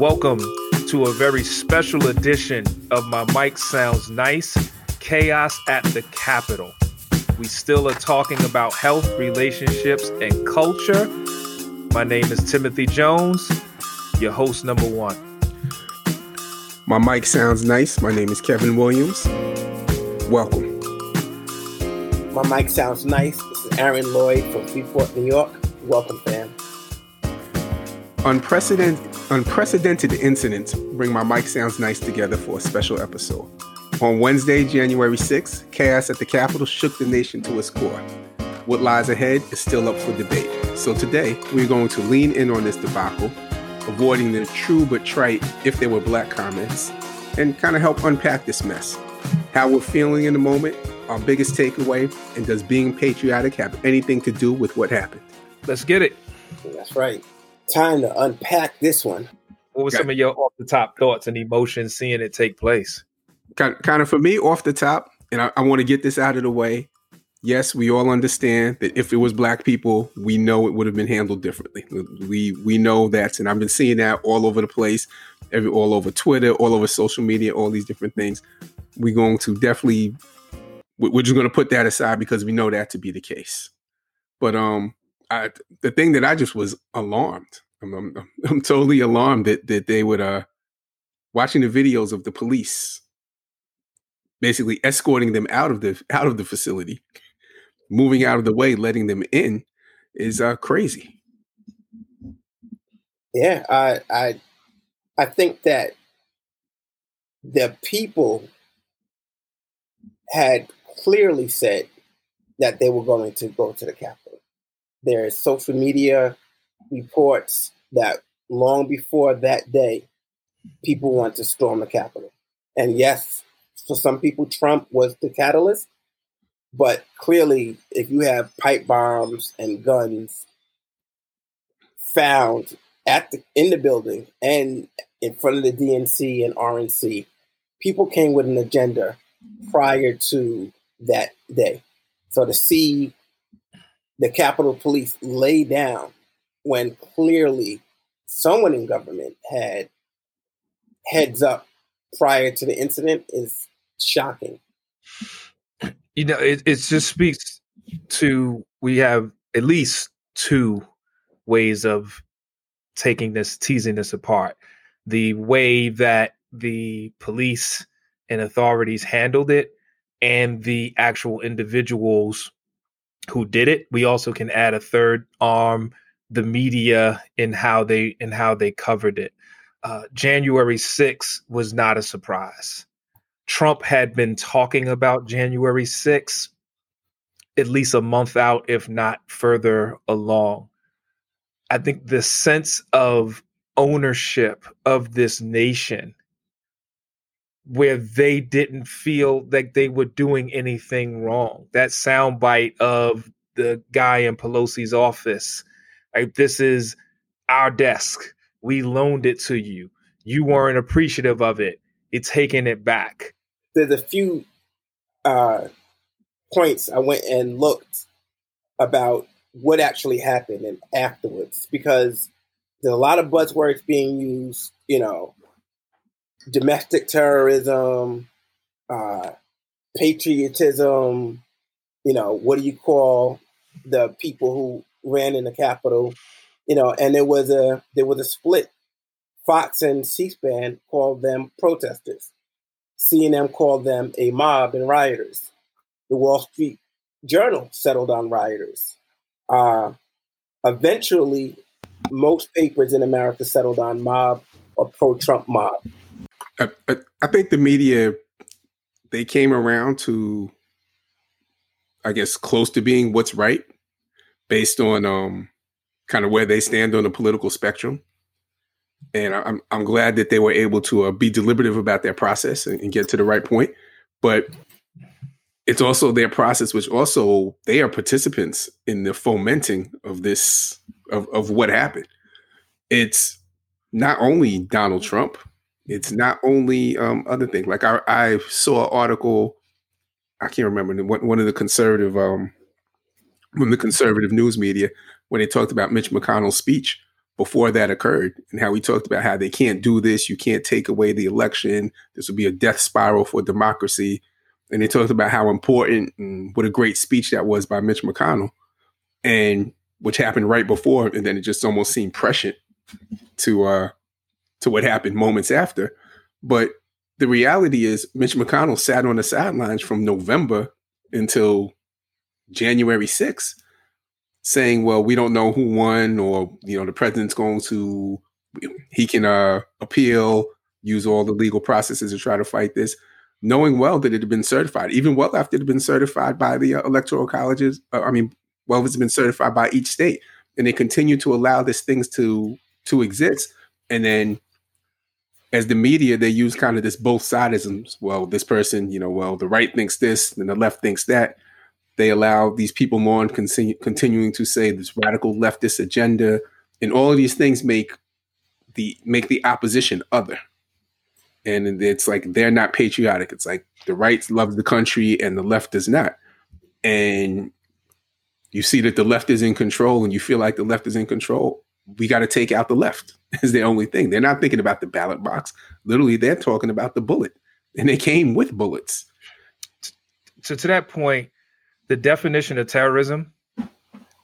Welcome to a very special edition of My Mic Sounds Nice Chaos at the Capitol. We still are talking about health, relationships, and culture. My name is Timothy Jones, your host number one. My mic sounds nice. My name is Kevin Williams. Welcome. My mic sounds nice. This is Aaron Lloyd from Freeport, New York. Welcome, fam. Unprecedented, unprecedented incidents bring my mic sounds nice together for a special episode. On Wednesday, January 6th, chaos at the Capitol shook the nation to its core. What lies ahead is still up for debate. So today, we're going to lean in on this debacle, avoiding the true but trite if they were black comments, and kind of help unpack this mess. How we're feeling in the moment, our biggest takeaway, and does being patriotic have anything to do with what happened? Let's get it. That's right. Time to unpack this one. What were some of your off the top thoughts and emotions seeing it take place? Kind, kind of for me, off the top, and I, I want to get this out of the way. Yes, we all understand that if it was black people, we know it would have been handled differently. We we know that, and I've been seeing that all over the place, every all over Twitter, all over social media, all these different things. We're going to definitely we're just going to put that aside because we know that to be the case. But um, I, the thing that I just was alarmed. I'm, I'm, I'm totally alarmed that that they would uh watching the videos of the police basically escorting them out of the out of the facility, moving out of the way, letting them in is uh crazy. Yeah, I I I think that the people had clearly said that they were going to go to the Capitol. There's social media reports that long before that day, people want to storm the Capitol. And yes, for some people, Trump was the catalyst. But clearly, if you have pipe bombs and guns found at the in the building and in front of the DNC and RNC, people came with an agenda prior to that day. So to see the Capitol Police lay down when clearly someone in government had heads up prior to the incident is shocking. You know, it, it just speaks to we have at least two ways of taking this, teasing this apart. The way that the police and authorities handled it, and the actual individuals who did it. We also can add a third arm, the media in how they in how they covered it. Uh, January 6th was not a surprise. Trump had been talking about January 6th at least a month out, if not further along. I think the sense of ownership of this nation where they didn't feel like they were doing anything wrong. That soundbite of the guy in Pelosi's office, like this is our desk. We loaned it to you. You weren't appreciative of it. It's taking it back. There's a few uh, points I went and looked about what actually happened and afterwards because there's a lot of buzzwords being used, you know, domestic terrorism, uh, patriotism. You know, what do you call the people who ran in the Capitol? You know, and there was a there was a split. Fox and C-SPAN called them protesters. CNN called them a mob and rioters. The Wall Street Journal settled on rioters. Uh, eventually, most papers in America settled on mob or pro-Trump mob. I, I, think the media they came around to, I guess, close to being what's right, based on um, kind of where they stand on the political spectrum. And I'm I'm glad that they were able to uh, be deliberative about their process and, and get to the right point. But it's also their process, which also they are participants in the fomenting of this of, of what happened. It's not only Donald Trump, it's not only um, other things. Like I, I saw an article, I can't remember one of the conservative, um, from the conservative news media when they talked about Mitch McConnell's speech. before that occurred and how we talked about how they can't do this. You can't take away the election. This will be a death spiral for democracy. And they talked about how important and what a great speech that was by Mitch McConnell, and which happened right before, and then it just almost seemed prescient to uh to what happened moments after. But the reality is, Mitch McConnell sat on the sidelines from November until January 6th, saying, "Well, we don't know who won, or you know, the president's going to he can uh, appeal, use all the legal processes to try to fight this." Knowing well that it had been certified, even well after it had been certified by the uh, electoral colleges, uh, I mean, well, it's been certified by each state, and they continue to allow these things to to exist. And then as the media, they use kind of this both sidisms. Well, this person, you know, well, the right thinks this and the left thinks that. They allow these people on continue, continuing to say this radical leftist agenda, and all of these things make the make the opposition other. And it's like they're not patriotic. It's like the right loves the country and the left does not. And you see that the left is in control, and you feel like the left is in control we got to take out the left is the only thing. They're not thinking about the ballot box. Literally, they're talking about the bullet, and they came with bullets. So, to that point, the definition of terrorism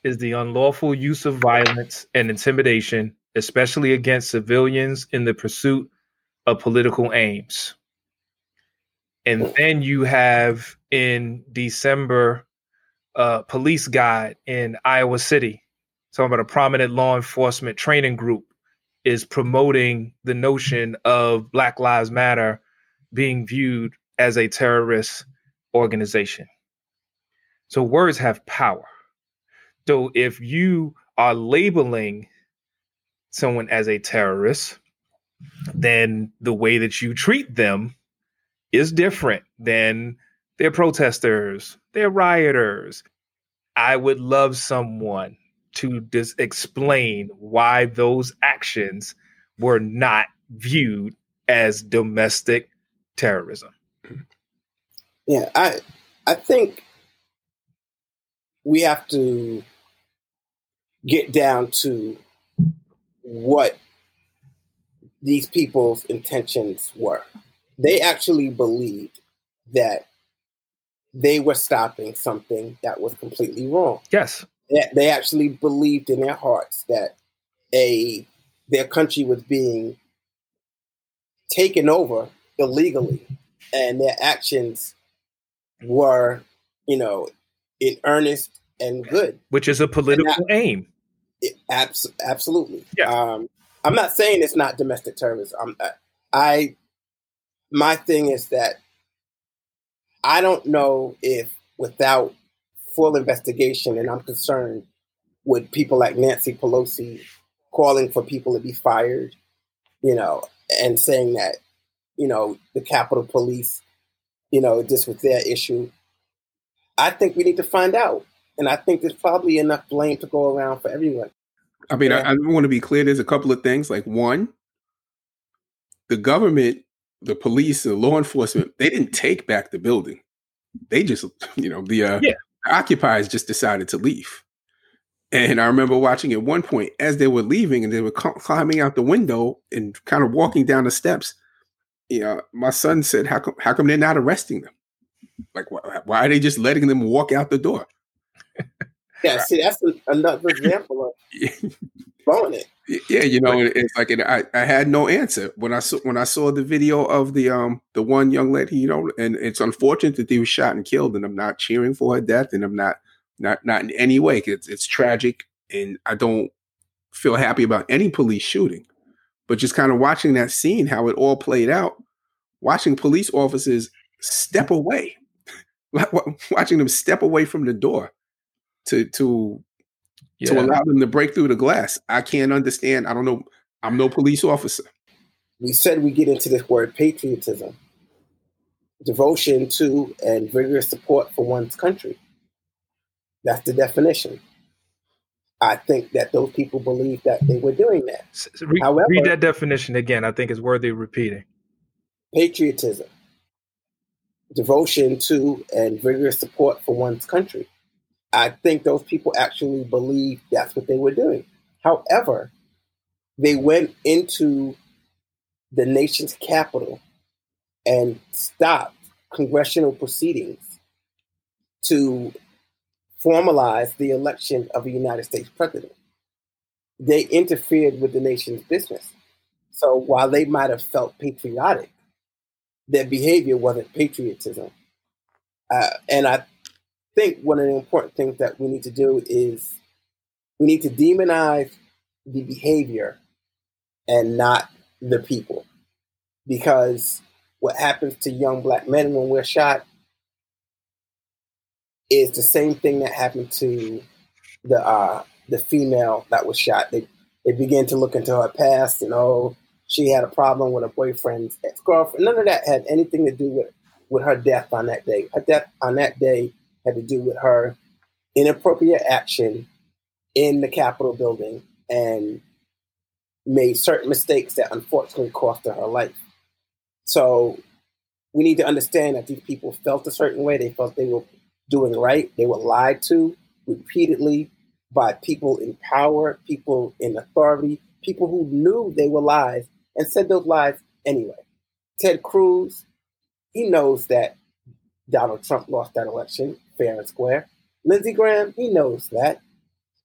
is the unlawful use of violence and intimidation, especially against civilians in the pursuit of political aims. And then you have in December, uh, police guide in Iowa City talking about a prominent law enforcement training group is promoting the notion of Black Lives Matter being viewed as a terrorist organization. So words have power. So if you are labeling someone as a terrorist, then the way that you treat them is different than they're protesters, they're rioters. I would love someone to dis- explain why those actions were not viewed as domestic terrorism. Yeah, I I think we have to get down to what these people's intentions were. They actually believed that they were stopping something that was completely wrong. Yes they actually believed in their hearts that a their country was being taken over illegally and their actions were you know in earnest and good. Which is a political aim. It, abs- absolutely. Yeah. um, i'm not saying it's not domestic terrorism. I, I my thing is that i don't know if without full investigation, and I'm concerned with people like Nancy Pelosi calling for people to be fired, you know, and saying that, you know, the Capitol Police, you know, this was their issue. I think we need to find out. And I think there's probably enough blame to go around for everyone. I mean, yeah. I, I want to be clear. There's a couple of things. Like, one, the government, the police, the law enforcement, they didn't take back the building. They just, you know, the uh, yeah occupiers just decided to leave. And I remember watching at one point as they were leaving and they were climbing out the window and kind of walking down the steps. You know, my son said, "How come? How come they're not arresting them? Like, why, why are they just letting them walk out the door?" Yeah, see, that's a, another example of blowing it. Yeah, you know, it's like I, I had no answer when I saw when I saw the video of the um the one young lady, you know, and it's unfortunate that they was shot and killed, and I'm not cheering for her death, and I'm not not not in any way. It's it's tragic, and I don't feel happy about any police shooting, but just kind of watching that scene, how it all played out, watching police officers step away, watching them step away from the door to to yeah. to allow them to break through the glass. I can't understand. I don't know. I'm no police officer. We said we get into this word patriotism, devotion to and vigorous support for one's country. That's the definition. I think that those people believe that they were doing that. Read, However, read that definition again. I think it's worthy of repeating. Patriotism, devotion to and vigorous support for one's country. I think those people actually believed that's what they were doing. However, they went into the nation's capital and stopped congressional proceedings to formalize the election of a United States president. They interfered with the nation's business. So while they might have felt patriotic, their behavior wasn't patriotism. Uh, and I think one of the important things that we need to do is we need to demonize the behavior and not the people. Because what happens to young black men when we're shot is the same thing that happened to the uh, the female that was shot. They they begin to look into her past and oh, she had a problem with her boyfriend's ex girlfriend. None of that had anything to do with with her death on that day. Her death on that day had to do with her inappropriate action in the Capitol building and made certain mistakes that unfortunately cost her her life. So we need to understand that these people felt a certain way. They felt they were doing right. They were lied to repeatedly by people in power, people in authority, people who knew they were lies and said those lies anyway. Ted Cruz, he knows that Donald Trump lost that election fair and square. Lindsey Graham, he knows that.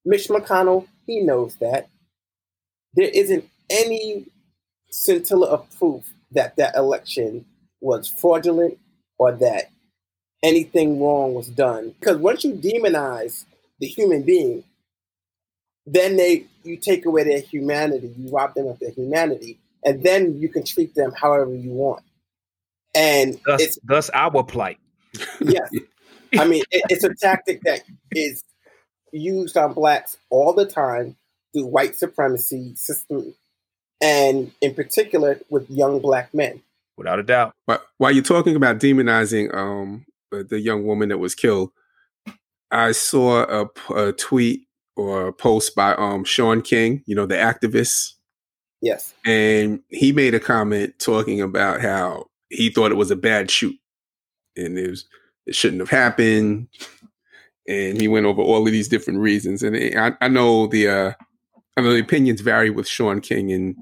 Mitch McConnell, he knows that. There isn't any scintilla of proof that that election was fraudulent or that anything wrong was done. Because once you demonize the human being, then they you take away their humanity, you rob them of their humanity, and then you can treat them however you want. And thus, it's thus our plight. Yes, I mean it, it's a tactic that is used on blacks all the time through white supremacy system, and in particular with young black men. Without a doubt. But while you're talking about demonizing um, the young woman that was killed, I saw a, a tweet or a post by um, Shaun King, you know, the activist. Yes. And he made a comment talking about how he thought it was a bad shoot and it, was, it shouldn't have happened. And he went over all of these different reasons. And I, I know the uh, I know the opinions vary with Shaun King and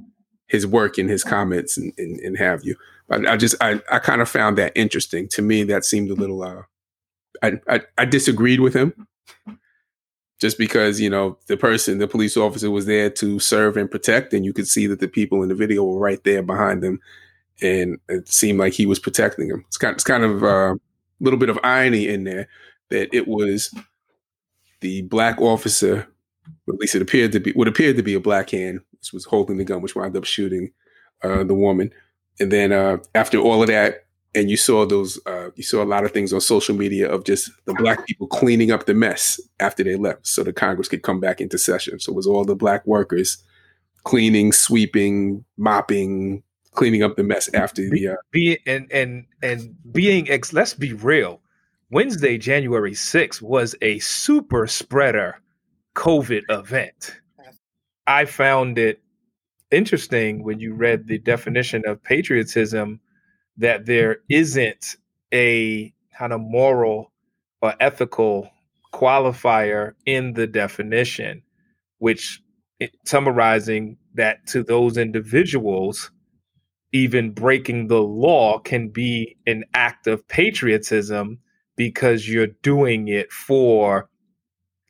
his work and his comments and, and, and have you. But I just I, I kind of found that interesting. To me, that seemed a little uh, I, I, I disagreed with him just because you know the person the police officer was there to serve and protect and you could see that the people in the video were right there behind them and it seemed like he was protecting them it's kind, it's kind of uh, little bit of irony in there that it was the black officer at least it appeared to be what appeared to be a black hand which was holding the gun which wound up shooting uh, the woman. And then uh, after all of that and you saw those uh, you saw a lot of things on social media of just the black people cleaning up the mess after they left so the congress could come back into session. So it was all the black workers cleaning sweeping mopping cleaning up the mess after the uh, be and and and being ex let's be real. Wednesday january 6th was a super spreader covid event. I found it interesting when you read the definition of patriotism that there isn't a kind of moral or ethical qualifier in the definition, which it, summarizing that to those individuals, even breaking the law can be an act of patriotism because you're doing it for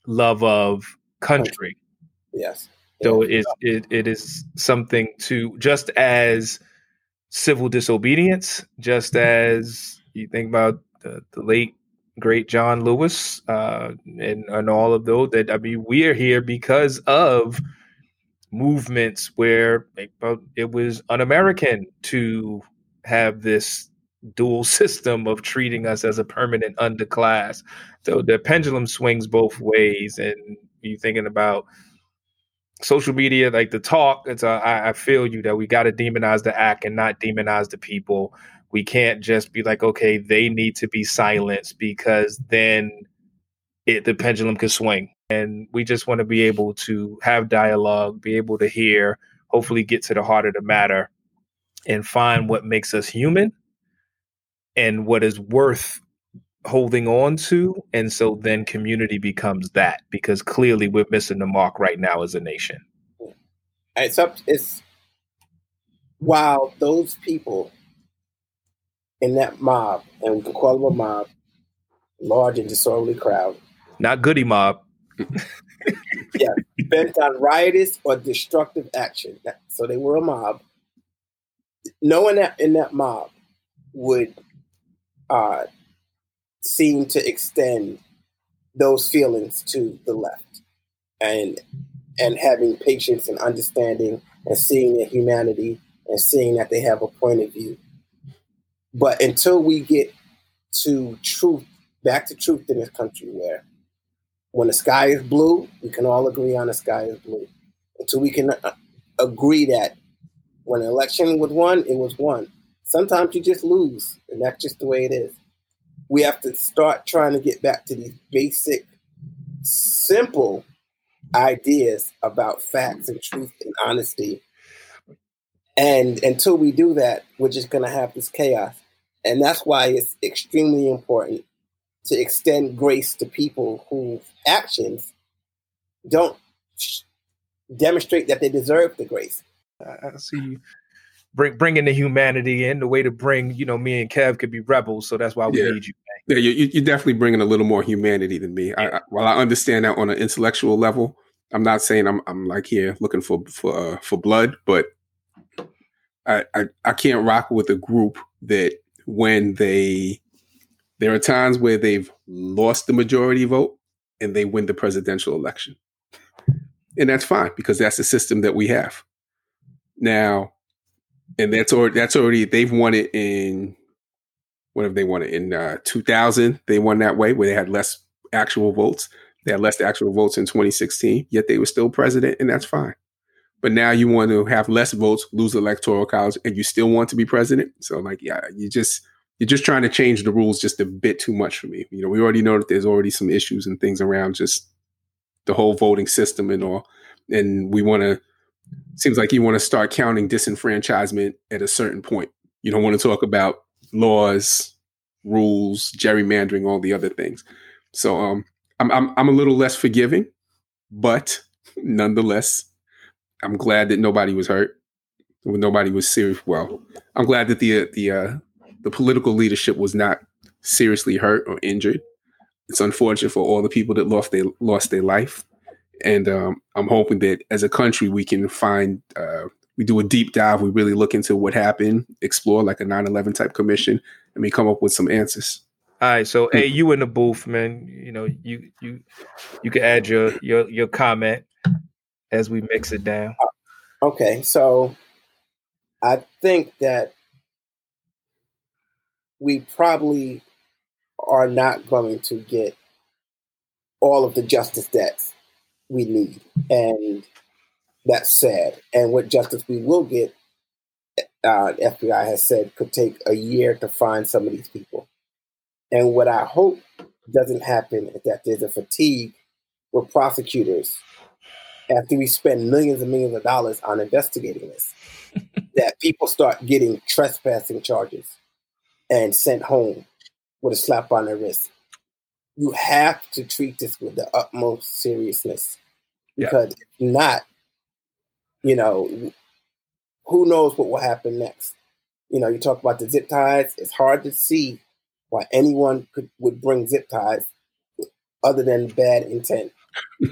love of country. Yes. So it, it, it is something to just as civil disobedience, just as you think about the, the late great John Lewis uh, and and all of those. That I mean, we are here because of movements where it was un-American to have this dual system of treating us as a permanent underclass. So the pendulum swings both ways, and you thinking about social media, like the talk, it's a, I, I feel you that we got to demonize the act and not demonize the people. We can't just be like, okay, they need to be silenced because then it the pendulum could swing. And we just want to be able to have dialogue, be able to hear, hopefully get to the heart of the matter and find what makes us human and what is worth holding on to and so then community becomes that because clearly we're missing the mark right now as a nation It's up. It's while those people in that mob, and we can call them a mob, large and disorderly crowd, not Goodie Mob. yeah, bent on riotous or destructive action. So they were a mob. No one in that mob would uh, seem to extend those feelings to the left, and and having patience and understanding and seeing their humanity and seeing that they have a point of view. But until we get to truth, back to truth in this country, where when the sky is blue, we can all agree on the sky is blue. Until we can uh, agree that when an election was won, it was won. Sometimes you just lose, and that's just the way it is. We have to start trying to get back to these basic, simple ideas about facts and truth and honesty. And until we do that, we're just going to have this chaos. And that's why it's extremely important to extend grace to people whose actions don't demonstrate that they deserve the grace. I see you bring bringing the humanity in the way to bring you know me and Kev could be rebels, so that's why we yeah. need you. Man. Yeah, you, you're definitely bringing a little more humanity than me. I, I, while I understand that on an intellectual level, I'm not saying I'm I'm like here looking for for uh, for blood, but I, I I can't rock with a group that when they there are times where they've lost the majority vote and they win the presidential election. And that's fine because that's the system that we have. Now, and that's already that's already they've won it in what have they won it in uh, 2000 they won that way where they had less actual votes they had less actual votes in 2016 yet they were still president and that's fine but now you want to have less votes lose electoral college and you still want to be president so like yeah you just you're just trying to change the rules just a bit too much for me. You know, we already know that there's already some issues and things around just the whole voting system and all. And we want to, seems like you want to start counting disenfranchisement at a certain point. You don't want to talk about laws, rules, gerrymandering, all the other things. So um, I'm, I'm, I'm a little less forgiving, but nonetheless, I'm glad that nobody was hurt. Nobody was serious. Well, I'm glad that the the uh, the political leadership was not seriously hurt or injured. It's unfortunate for all the people that lost their lost their life, and um, I'm hoping that as a country we can find uh, we do a deep dive. We really look into what happened, explore like a 9/11 type commission, and we come up with some answers. All right, so hey, you in the booth, man. You know, you you you can add your your your comment as we mix it down. Okay, so I think that we probably are not going to get all of the justice that we need. And that's sad. And what justice we will get, uh, FBI has said, could take a year to find some of these people. And what I hope doesn't happen is that there's a fatigue with prosecutors after we spend millions and millions of dollars on investigating this, that people start getting trespassing charges and sent home with a slap on the wrist. You have to treat this with the utmost seriousness because yeah. if not, you know, who knows what will happen next. You know, you talk about the zip ties. It's hard to see why anyone could would bring zip ties other than bad intent.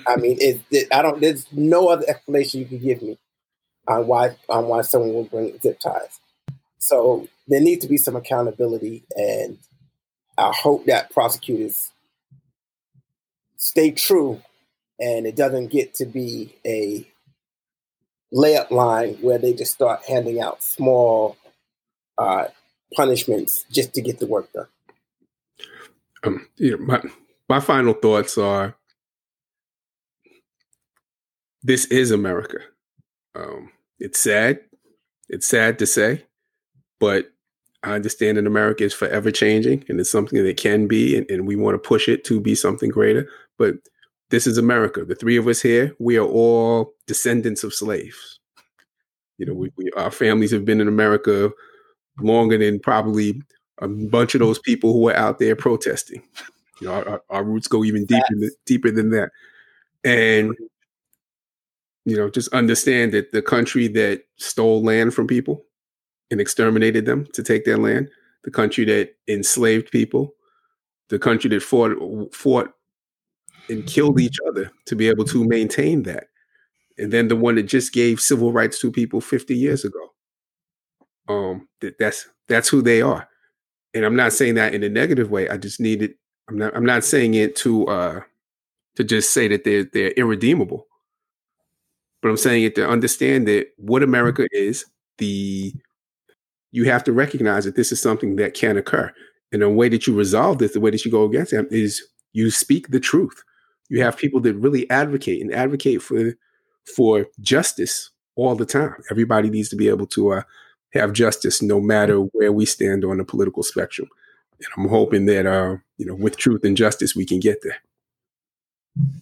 I mean, it, it, I don't. There's no other explanation you can give me on why on why someone would bring zip ties. So there needs to be some accountability, and I hope that prosecutors stay true, and it doesn't get to be a layup line where they just start handing out small uh, punishments just to get the work done. Um, my my final thoughts are: this is America. Um, it's sad. It's sad to say, but I understand that America is forever changing and it's something that can be, and, and we want to push it to be something greater. But this is America. The three of us here, we are all descendants of slaves. You know, we, we our families have been in America longer than probably a bunch of those people who are out there protesting. You know, our, our roots go even deeper than, deeper than that. And you know, just understand that the country that stole land from people and exterminated them to take their land, the country that enslaved people, the country that fought fought and killed each other to be able to maintain that. And then the one that just gave civil rights to people 50 years ago. Um, that, that's that's who they are. And I'm not saying that in a negative way. I just need it. I'm not I'm not saying it to uh to just say that they're they're irredeemable. But I'm saying it to understand that what America is, the you have to recognize that this is something that can occur. And the way that you resolve this, the way that you go against them, is you speak the truth. You have people that really advocate and advocate for for justice all the time. Everybody needs to be able to uh, have justice no matter where we stand on the political spectrum. And I'm hoping that uh, you know, with truth and justice, we can get there.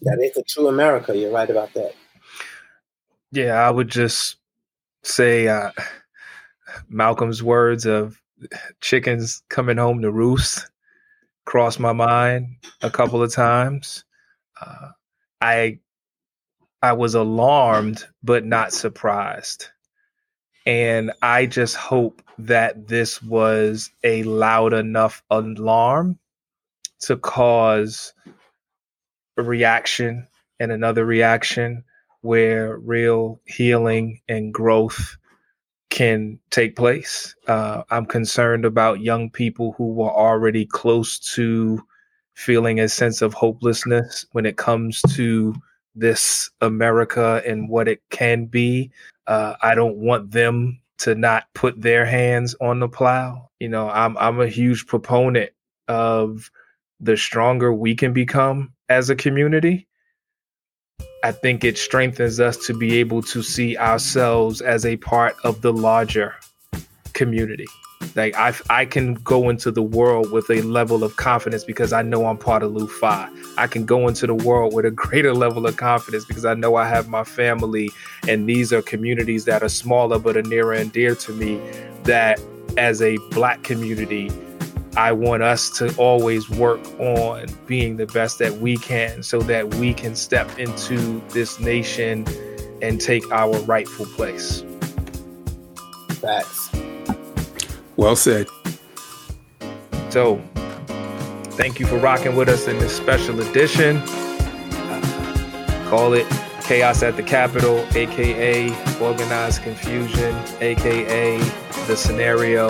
That is a true America. You're right about that. Yeah, I would just say uh, Malcolm's words of chickens coming home to roost crossed my mind a couple of times. Uh, I I was alarmed but not surprised. And I just hope that this was a loud enough alarm to cause a reaction and another reaction where real healing and growth can take place. Uh, I'm concerned about young people who were already close to feeling a sense of hopelessness when it comes to this America and what it can be. Uh, I don't want them to not put their hands on the plow. You know, I'm I'm a huge proponent of the stronger we can become as a community. I think it strengthens us to be able to see ourselves as a part of the larger community. Like I, I can go into the world with a level of confidence because I know I'm part of Lu. I can go into the world with a greater level of confidence because I know I have my family, and these are communities that are smaller but are nearer and dear to me. That as a Black community, I want us to always work on being the best that we can, so that we can step into this nation and take our rightful place. Facts. Well said. So, thank you for rocking with us in this special edition. call it Chaos at the Capitol, aka Organized Confusion, aka The Scenario,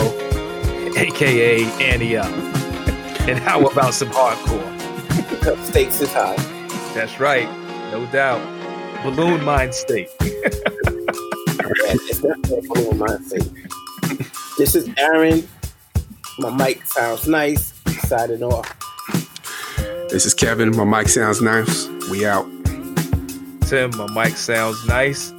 aka Ante Up. And how about some hardcore? Stakes is high. That's right, no doubt. Buhloone Mindstate. it's definitely Buhloone Mindstate. This is Aaron. My mic sounds nice. Signing off. This is Kevin. My mic sounds nice. We out. Tim, my mic sounds nice.